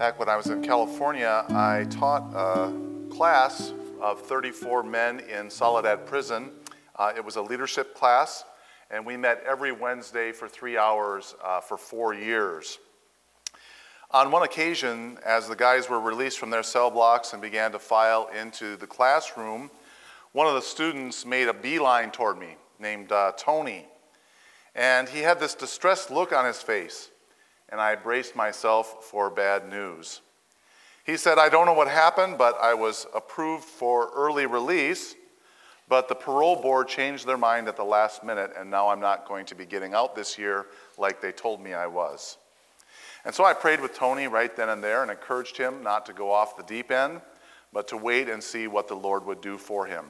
Back when I was in California, I taught a class of 34 men in Soledad Prison. Uh, it was a leadership class, and we met every Wednesday for three hours uh, for four years. On one occasion, as the guys were released from their cell blocks and began to file into the classroom, one of the students made a beeline toward me named uh, Tony. And he had this distressed look on his face, and I braced myself for bad news. He said, I don't know what happened, but I was approved for early release, but the parole board changed their mind at the last minute, and now I'm not going to be getting out this year like they told me I was. And so I prayed with Tony right then and there and encouraged him not to go off the deep end, but to wait and see what the Lord would do for him.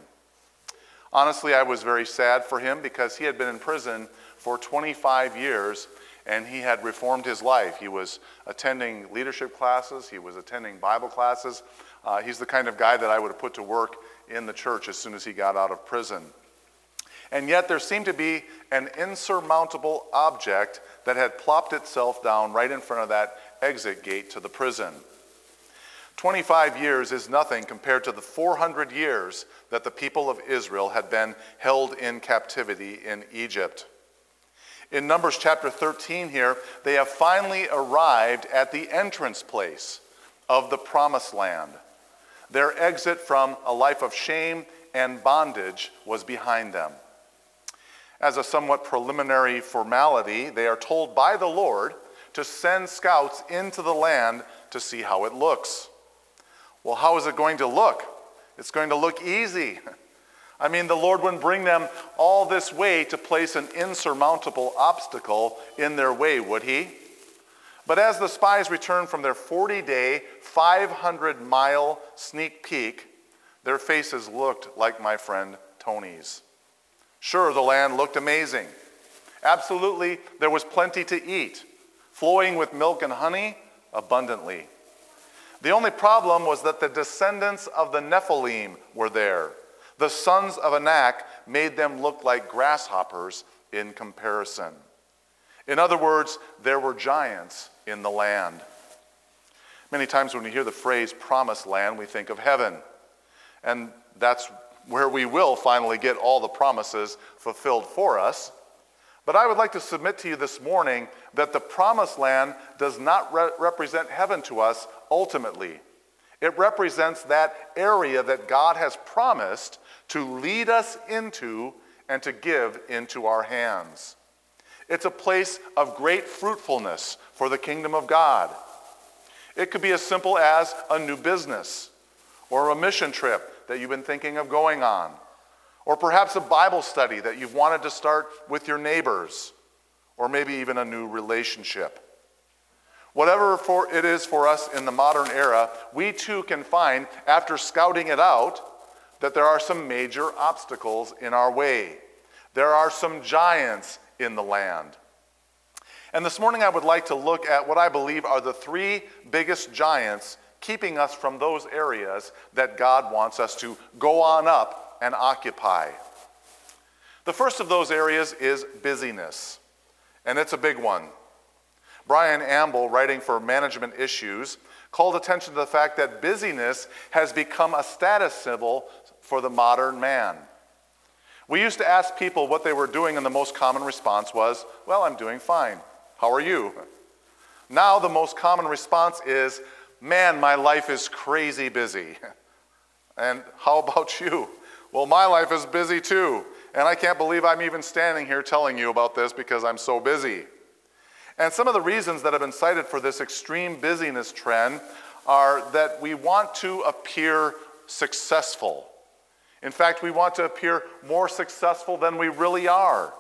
Honestly, I was very sad for him because he had been in prison for 25 years and he had reformed his life. He was attending leadership classes, he was attending Bible classes. Uh, he's the kind of guy that I would have put to work in the church as soon as he got out of prison. And yet there seemed to be an insurmountable object that had plopped itself down right in front of that exit gate to the prison. 25 years is nothing compared to the 400 years that the people of Israel had been held in captivity in Egypt. In Numbers chapter 13 here, they have finally arrived at the entrance place of the promised land. Their exit from a life of shame and bondage was behind them. As a somewhat preliminary formality, they are told by the Lord to send scouts into the land to see how it looks. Well, how is it going to look? It's going to look easy. I mean, the Lord wouldn't bring them all this way to place an insurmountable obstacle in their way, would He? But as the spies returned from their 40 day, 500 mile sneak peek, their faces looked like my friend Tony's. Sure, the land looked amazing. Absolutely, there was plenty to eat, flowing with milk and honey abundantly. The only problem was that the descendants of the Nephilim were there. The sons of Anak made them look like grasshoppers in comparison. In other words, there were giants in the land. Many times when we hear the phrase promised land, we think of heaven. And that's where we will finally get all the promises fulfilled for us. But I would like to submit to you this morning that the promised land does not re- represent heaven to us ultimately. It represents that area that God has promised to lead us into and to give into our hands. It's a place of great fruitfulness for the kingdom of God. It could be as simple as a new business or a mission trip that you've been thinking of going on, or perhaps a Bible study that you've wanted to start with your neighbors, or maybe even a new relationship. Whatever it is for us in the modern era, we too can find, after scouting it out, that there are some major obstacles in our way. There are some giants in the land. And this morning I would like to look at what I believe are the three biggest giants keeping us from those areas that God wants us to go on up and occupy. The first of those areas is busyness, and it's a big one. Brian Amble, writing for Management Issues, called attention to the fact that busyness has become a status symbol for the modern man. We used to ask people what they were doing, and the most common response was, Well, I'm doing fine. How are you? Now, the most common response is, Man, my life is crazy busy. And how about you? Well, my life is busy too. And I can't believe I'm even standing here telling you about this because I'm so busy. And some of the reasons that have been cited for this extreme busyness trend are that we want to appear successful. In fact, we want to appear more successful than we really are.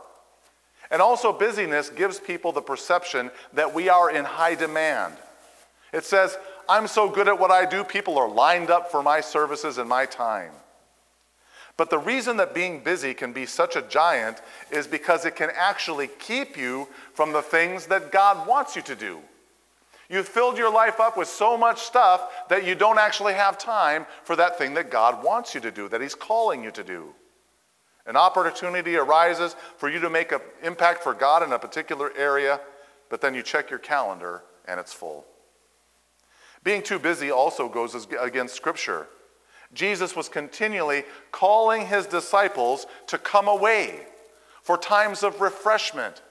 And also, busyness gives people the perception that we are in high demand. It says, I'm so good at what I do, people are lined up for my services and my time. But the reason that being busy can be such a giant is because it can actually keep you from the things that God wants you to do. You've filled your life up with so much stuff that you don't actually have time for that thing that God wants you to do, that He's calling you to do. An opportunity arises for you to make an impact for God in a particular area, but then you check your calendar and it's full. Being too busy also goes against Scripture. Jesus was continually calling his disciples to come away for times of refreshment,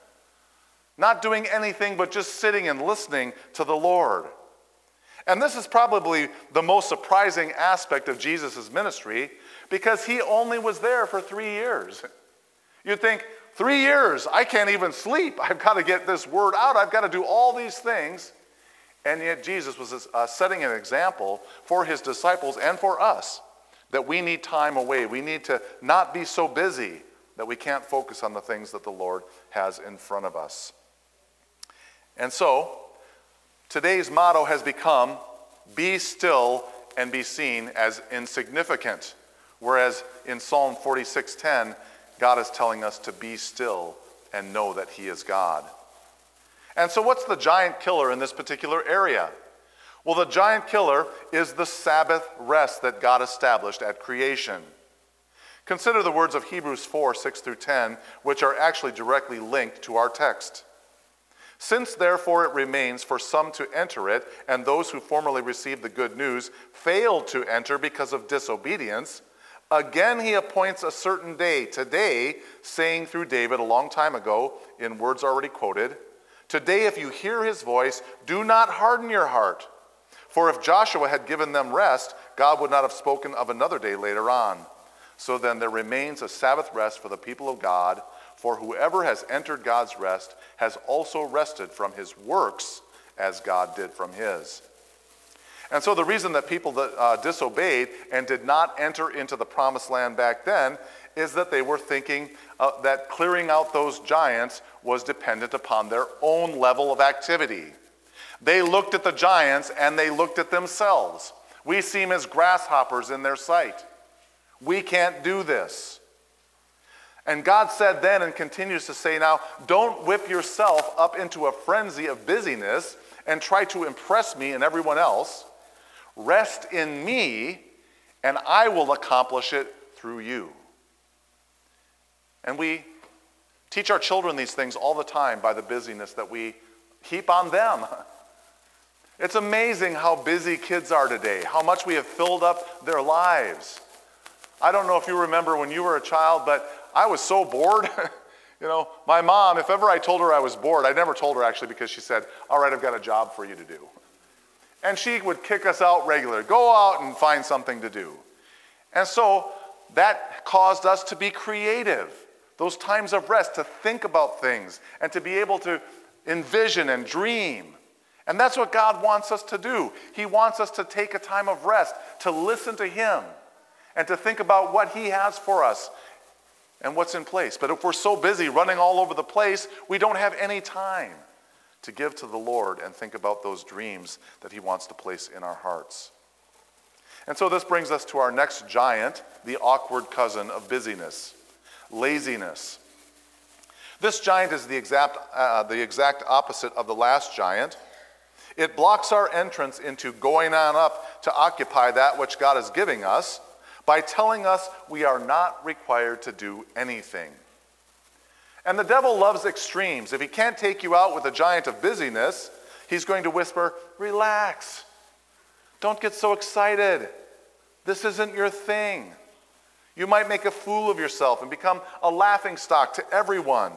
not doing anything but just sitting and listening to the Lord. And this is probably the most surprising aspect of Jesus' ministry because he only was there for three years. You'd think, three years, I can't even sleep. I've got to get this word out. I've got to do all these things. And yet, Jesus was uh, setting an example for his disciples and for us that we need time away. We need to not be so busy that we can't focus on the things that the Lord has in front of us. And so, today's motto has become be still and be seen as insignificant. Whereas in Psalm 46:10, God is telling us to be still and know that He is God. And so, what's the giant killer in this particular area? Well, the giant killer is the Sabbath rest that God established at creation. Consider the words of Hebrews 4 6 through 10, which are actually directly linked to our text. Since therefore it remains for some to enter it, and those who formerly received the good news failed to enter because of disobedience, again he appoints a certain day, today, saying through David a long time ago, in words already quoted, Today, if you hear his voice, do not harden your heart. For if Joshua had given them rest, God would not have spoken of another day later on. So then there remains a Sabbath rest for the people of God, for whoever has entered God's rest has also rested from his works as God did from his. And so the reason that people that, uh, disobeyed and did not enter into the promised land back then is that they were thinking uh, that clearing out those giants was dependent upon their own level of activity. They looked at the giants and they looked at themselves. We seem as grasshoppers in their sight. We can't do this. And God said then and continues to say now, don't whip yourself up into a frenzy of busyness and try to impress me and everyone else. Rest in me, and I will accomplish it through you. And we teach our children these things all the time by the busyness that we heap on them. It's amazing how busy kids are today, how much we have filled up their lives. I don't know if you remember when you were a child, but I was so bored. you know, my mom, if ever I told her I was bored, I never told her actually because she said, All right, I've got a job for you to do. And she would kick us out regularly go out and find something to do. And so that caused us to be creative those times of rest to think about things and to be able to envision and dream. And that's what God wants us to do. He wants us to take a time of rest, to listen to Him, and to think about what He has for us and what's in place. But if we're so busy running all over the place, we don't have any time to give to the Lord and think about those dreams that He wants to place in our hearts. And so this brings us to our next giant, the awkward cousin of busyness laziness. This giant is the exact, uh, the exact opposite of the last giant. It blocks our entrance into going on up to occupy that which God is giving us by telling us we are not required to do anything. And the devil loves extremes. If he can't take you out with a giant of busyness, he's going to whisper, Relax. Don't get so excited. This isn't your thing. You might make a fool of yourself and become a laughing stock to everyone.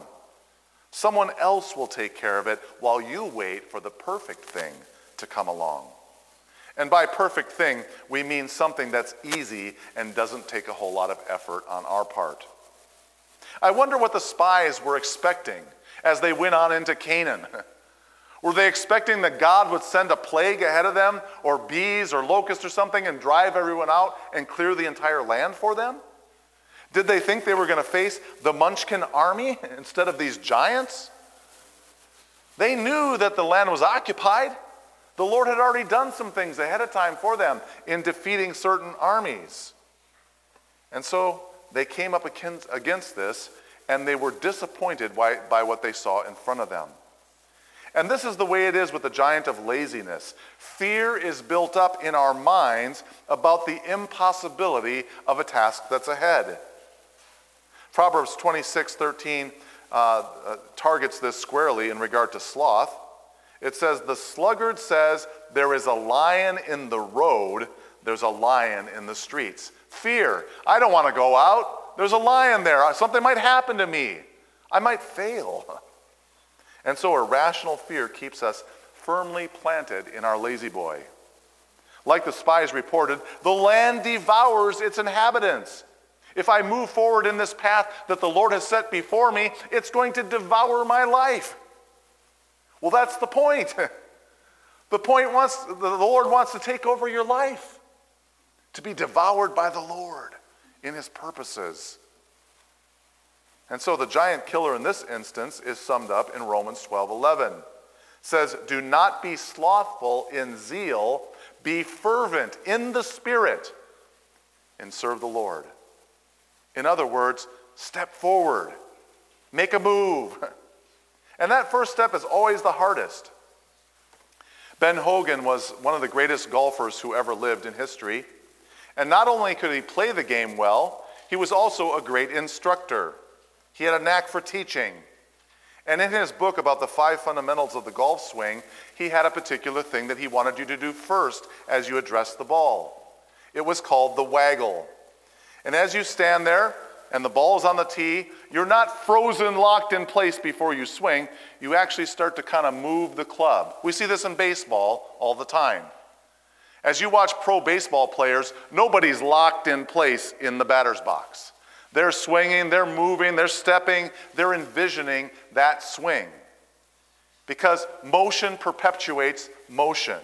Someone else will take care of it while you wait for the perfect thing to come along. And by perfect thing, we mean something that's easy and doesn't take a whole lot of effort on our part. I wonder what the spies were expecting as they went on into Canaan. Were they expecting that God would send a plague ahead of them, or bees or locusts or something, and drive everyone out and clear the entire land for them? Did they think they were going to face the Munchkin army instead of these giants? They knew that the land was occupied. The Lord had already done some things ahead of time for them in defeating certain armies. And so they came up against this and they were disappointed by, by what they saw in front of them. And this is the way it is with the giant of laziness. Fear is built up in our minds about the impossibility of a task that's ahead. Proverbs 26 13 uh, uh, targets this squarely in regard to sloth. It says, The sluggard says, there is a lion in the road, there's a lion in the streets. Fear. I don't want to go out. There's a lion there. Something might happen to me. I might fail. And so irrational fear keeps us firmly planted in our La-Z-Boy. Like the spies reported, the land devours its inhabitants. If I move forward in this path that the Lord has set before me, it's going to devour my life. Well, that's the point. The point wants the Lord wants to take over your life, to be devoured by the Lord in his purposes. And so the giant killer in this instance is summed up in Romans 12 11. It says, Do not be slothful in zeal, be fervent in the Spirit, and serve the Lord. In other words, step forward, make a move. And that first step is always the hardest. Ben Hogan was one of the greatest golfers who ever lived in history. And not only could he play the game well, he was also a great instructor. He had a knack for teaching. And in his book about the five fundamentals of the golf swing, he had a particular thing that he wanted you to do first as you address the ball. It was called the waggle. And as you stand there, and the ball is on the tee, you're not frozen, locked in place before you swing. You actually start to kind of move the club. We see this in baseball all the time. As you watch pro baseball players, nobody's locked in place in the batter's box. They're swinging, they're moving, they're stepping, they're envisioning that swing. Because motion perpetuates motion.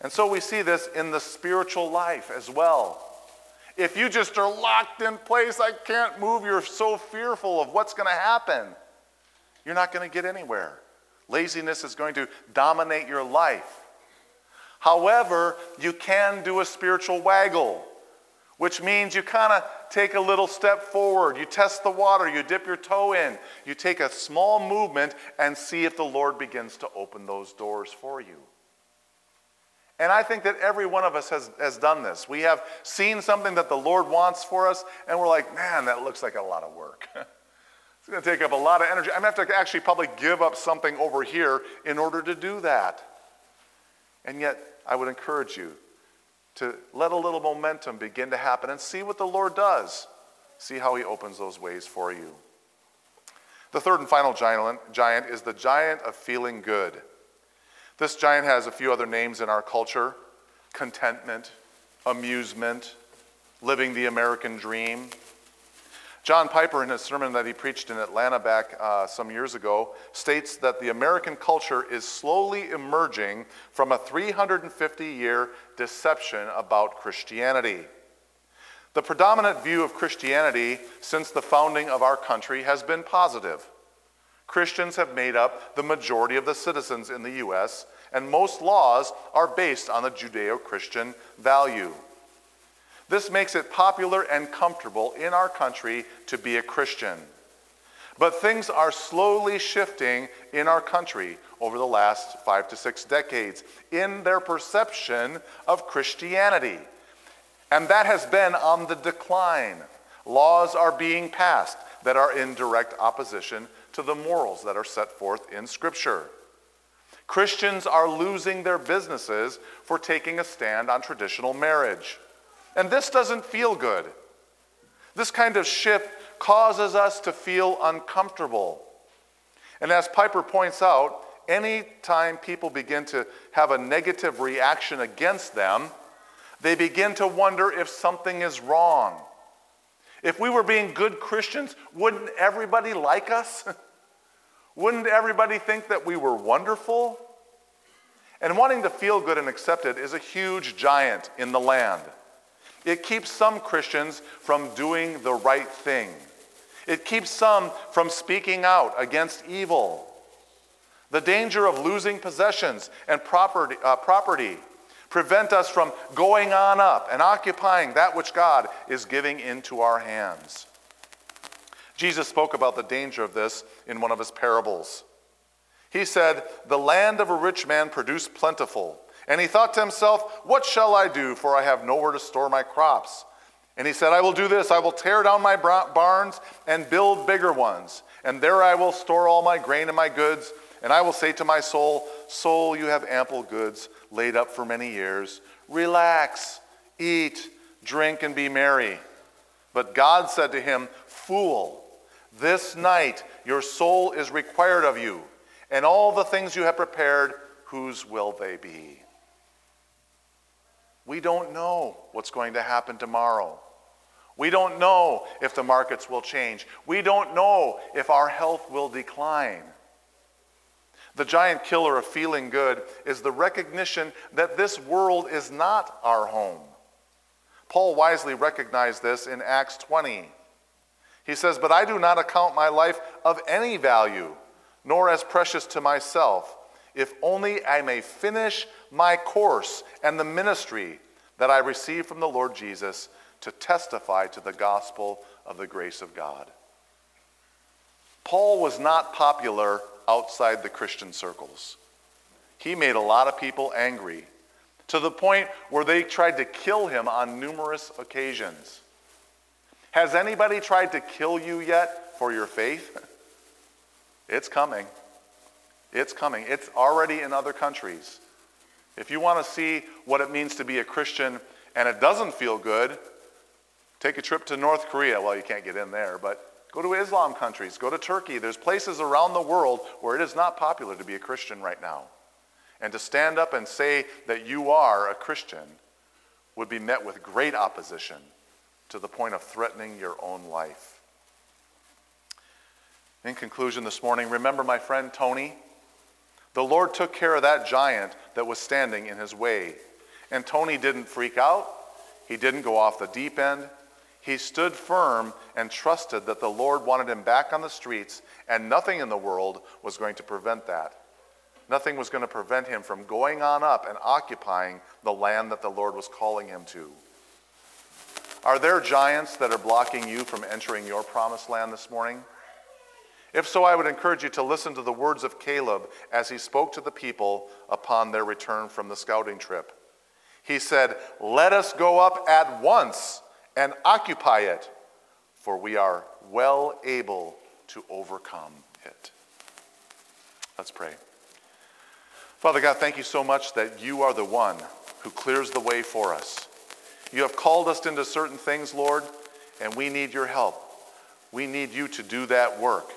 And so we see this in the spiritual life as well. If you just are locked in place, I can't move, you're so fearful of what's going to happen, you're not going to get anywhere. Laziness is going to dominate your life. However, you can do a spiritual waggle, which means you kind of take a little step forward. You test the water, you dip your toe in, you take a small movement and see if the Lord begins to open those doors for you. And I think that every one of us has, has done this. We have seen something that the Lord wants for us, and we're like, man, that looks like a lot of work. it's going to take up a lot of energy. I'm going to have to actually probably give up something over here in order to do that. And yet, I would encourage you to let a little momentum begin to happen and see what the Lord does. See how He opens those ways for you. The third and final giant, is the giant of feeling good. This giant has a few other names in our culture contentment, amusement, living the American dream. John Piper, in his sermon that he preached in Atlanta back uh, some years ago, states that the American culture is slowly emerging from a 350 year deception about Christianity. The predominant view of Christianity since the founding of our country has been positive. Christians have made up the majority of the citizens in the U.S., and most laws are based on the Judeo Christian value. This makes it popular and comfortable in our country to be a Christian. But things are slowly shifting in our country over the last five to six decades in their perception of Christianity. And that has been on the decline. Laws are being passed that are in direct opposition to the morals that are set forth in Scripture. Christians are losing their businesses for taking a stand on traditional marriage. And this doesn't feel good. This kind of shift causes us to feel uncomfortable. And as Piper points out, anytime people begin to have a negative reaction against them, they begin to wonder if something is wrong. If we were being good Christians, wouldn't everybody like us? wouldn't everybody think that we were wonderful? And wanting to feel good and accepted is a huge giant in the land. It keeps some Christians from doing the right thing. It keeps some from speaking out against evil. The danger of losing possessions and property, uh, property prevent us from going on up and occupying that which God is giving into our hands. Jesus spoke about the danger of this in one of his parables. He said, The land of a rich man produced plentiful. And he thought to himself, What shall I do, for I have nowhere to store my crops? And he said, I will do this I will tear down my barns and build bigger ones, and there I will store all my grain and my goods. And I will say to my soul, Soul, you have ample goods laid up for many years. Relax, eat, drink, and be merry. But God said to him, Fool, this night your soul is required of you, and all the things you have prepared, whose will they be? We don't know what's going to happen tomorrow. We don't know if the markets will change. We don't know if our health will decline. The giant killer of feeling good is the recognition that this world is not our home. Paul wisely recognized this in Acts 20. He says, But I do not account my life of any value, nor as precious to myself, if only I may finish my course and the ministry that I received from the Lord Jesus to testify to the gospel of the grace of God. Paul was not popular outside the Christian circles. He made a lot of people angry to the point where they tried to kill him on numerous occasions. Has anybody tried to kill you yet for your faith? It's coming. It's coming. It's already in other countries. If you want to see what it means to be a Christian and it doesn't feel good, take a trip to North Korea. Well, you can't get in there, but Go to Islam countries, go to Turkey. There's places around the world where it is not popular to be a Christian right now. And to stand up and say that you are a Christian would be met with great opposition to the point of threatening your own life. In conclusion this morning, remember my friend Tony? The Lord took care of that giant that was standing in his way. And Tony didn't freak out, he didn't go off the deep end. He stood firm and trusted that the Lord wanted him back on the streets, and nothing in the world was going to prevent that. Nothing was going to prevent him from going on up and occupying the land that the Lord was calling him to. Are there giants that are blocking you from entering your promised land this morning? If so, I would encourage you to listen to the words of Caleb as he spoke to the people upon their return from the scouting trip. He said, Let us go up at once and occupy it, for we are well able to overcome it. Let's pray. Father God, thank you so much that you are the one who clears the way for us. You have called us into certain things, Lord, and we need your help. We need you to do that work.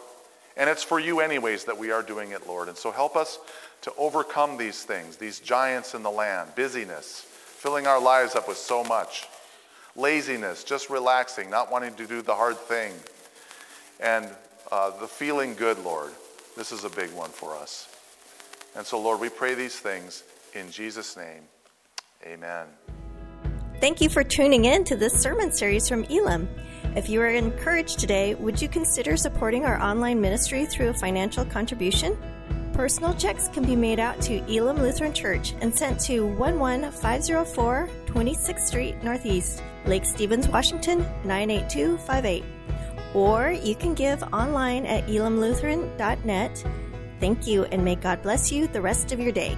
And it's for you, anyways, that we are doing it, Lord. And so help us to overcome these things, these giants in the land, busyness, filling our lives up with so much laziness, just relaxing, not wanting to do the hard thing, and uh, the feeling good, Lord. This is a big one for us. And so, Lord, we pray these things in Jesus' name. Amen. Thank you for tuning in to this sermon series from Elim. If you are encouraged today, would you consider supporting our online ministry through a financial contribution? Personal checks can be made out to Elim Lutheran Church and sent to 11504 26th Street Northeast, Lake Stevens, Washington 98258. Or you can give online at elimlutheran.net. Thank you and may God bless you the rest of your day.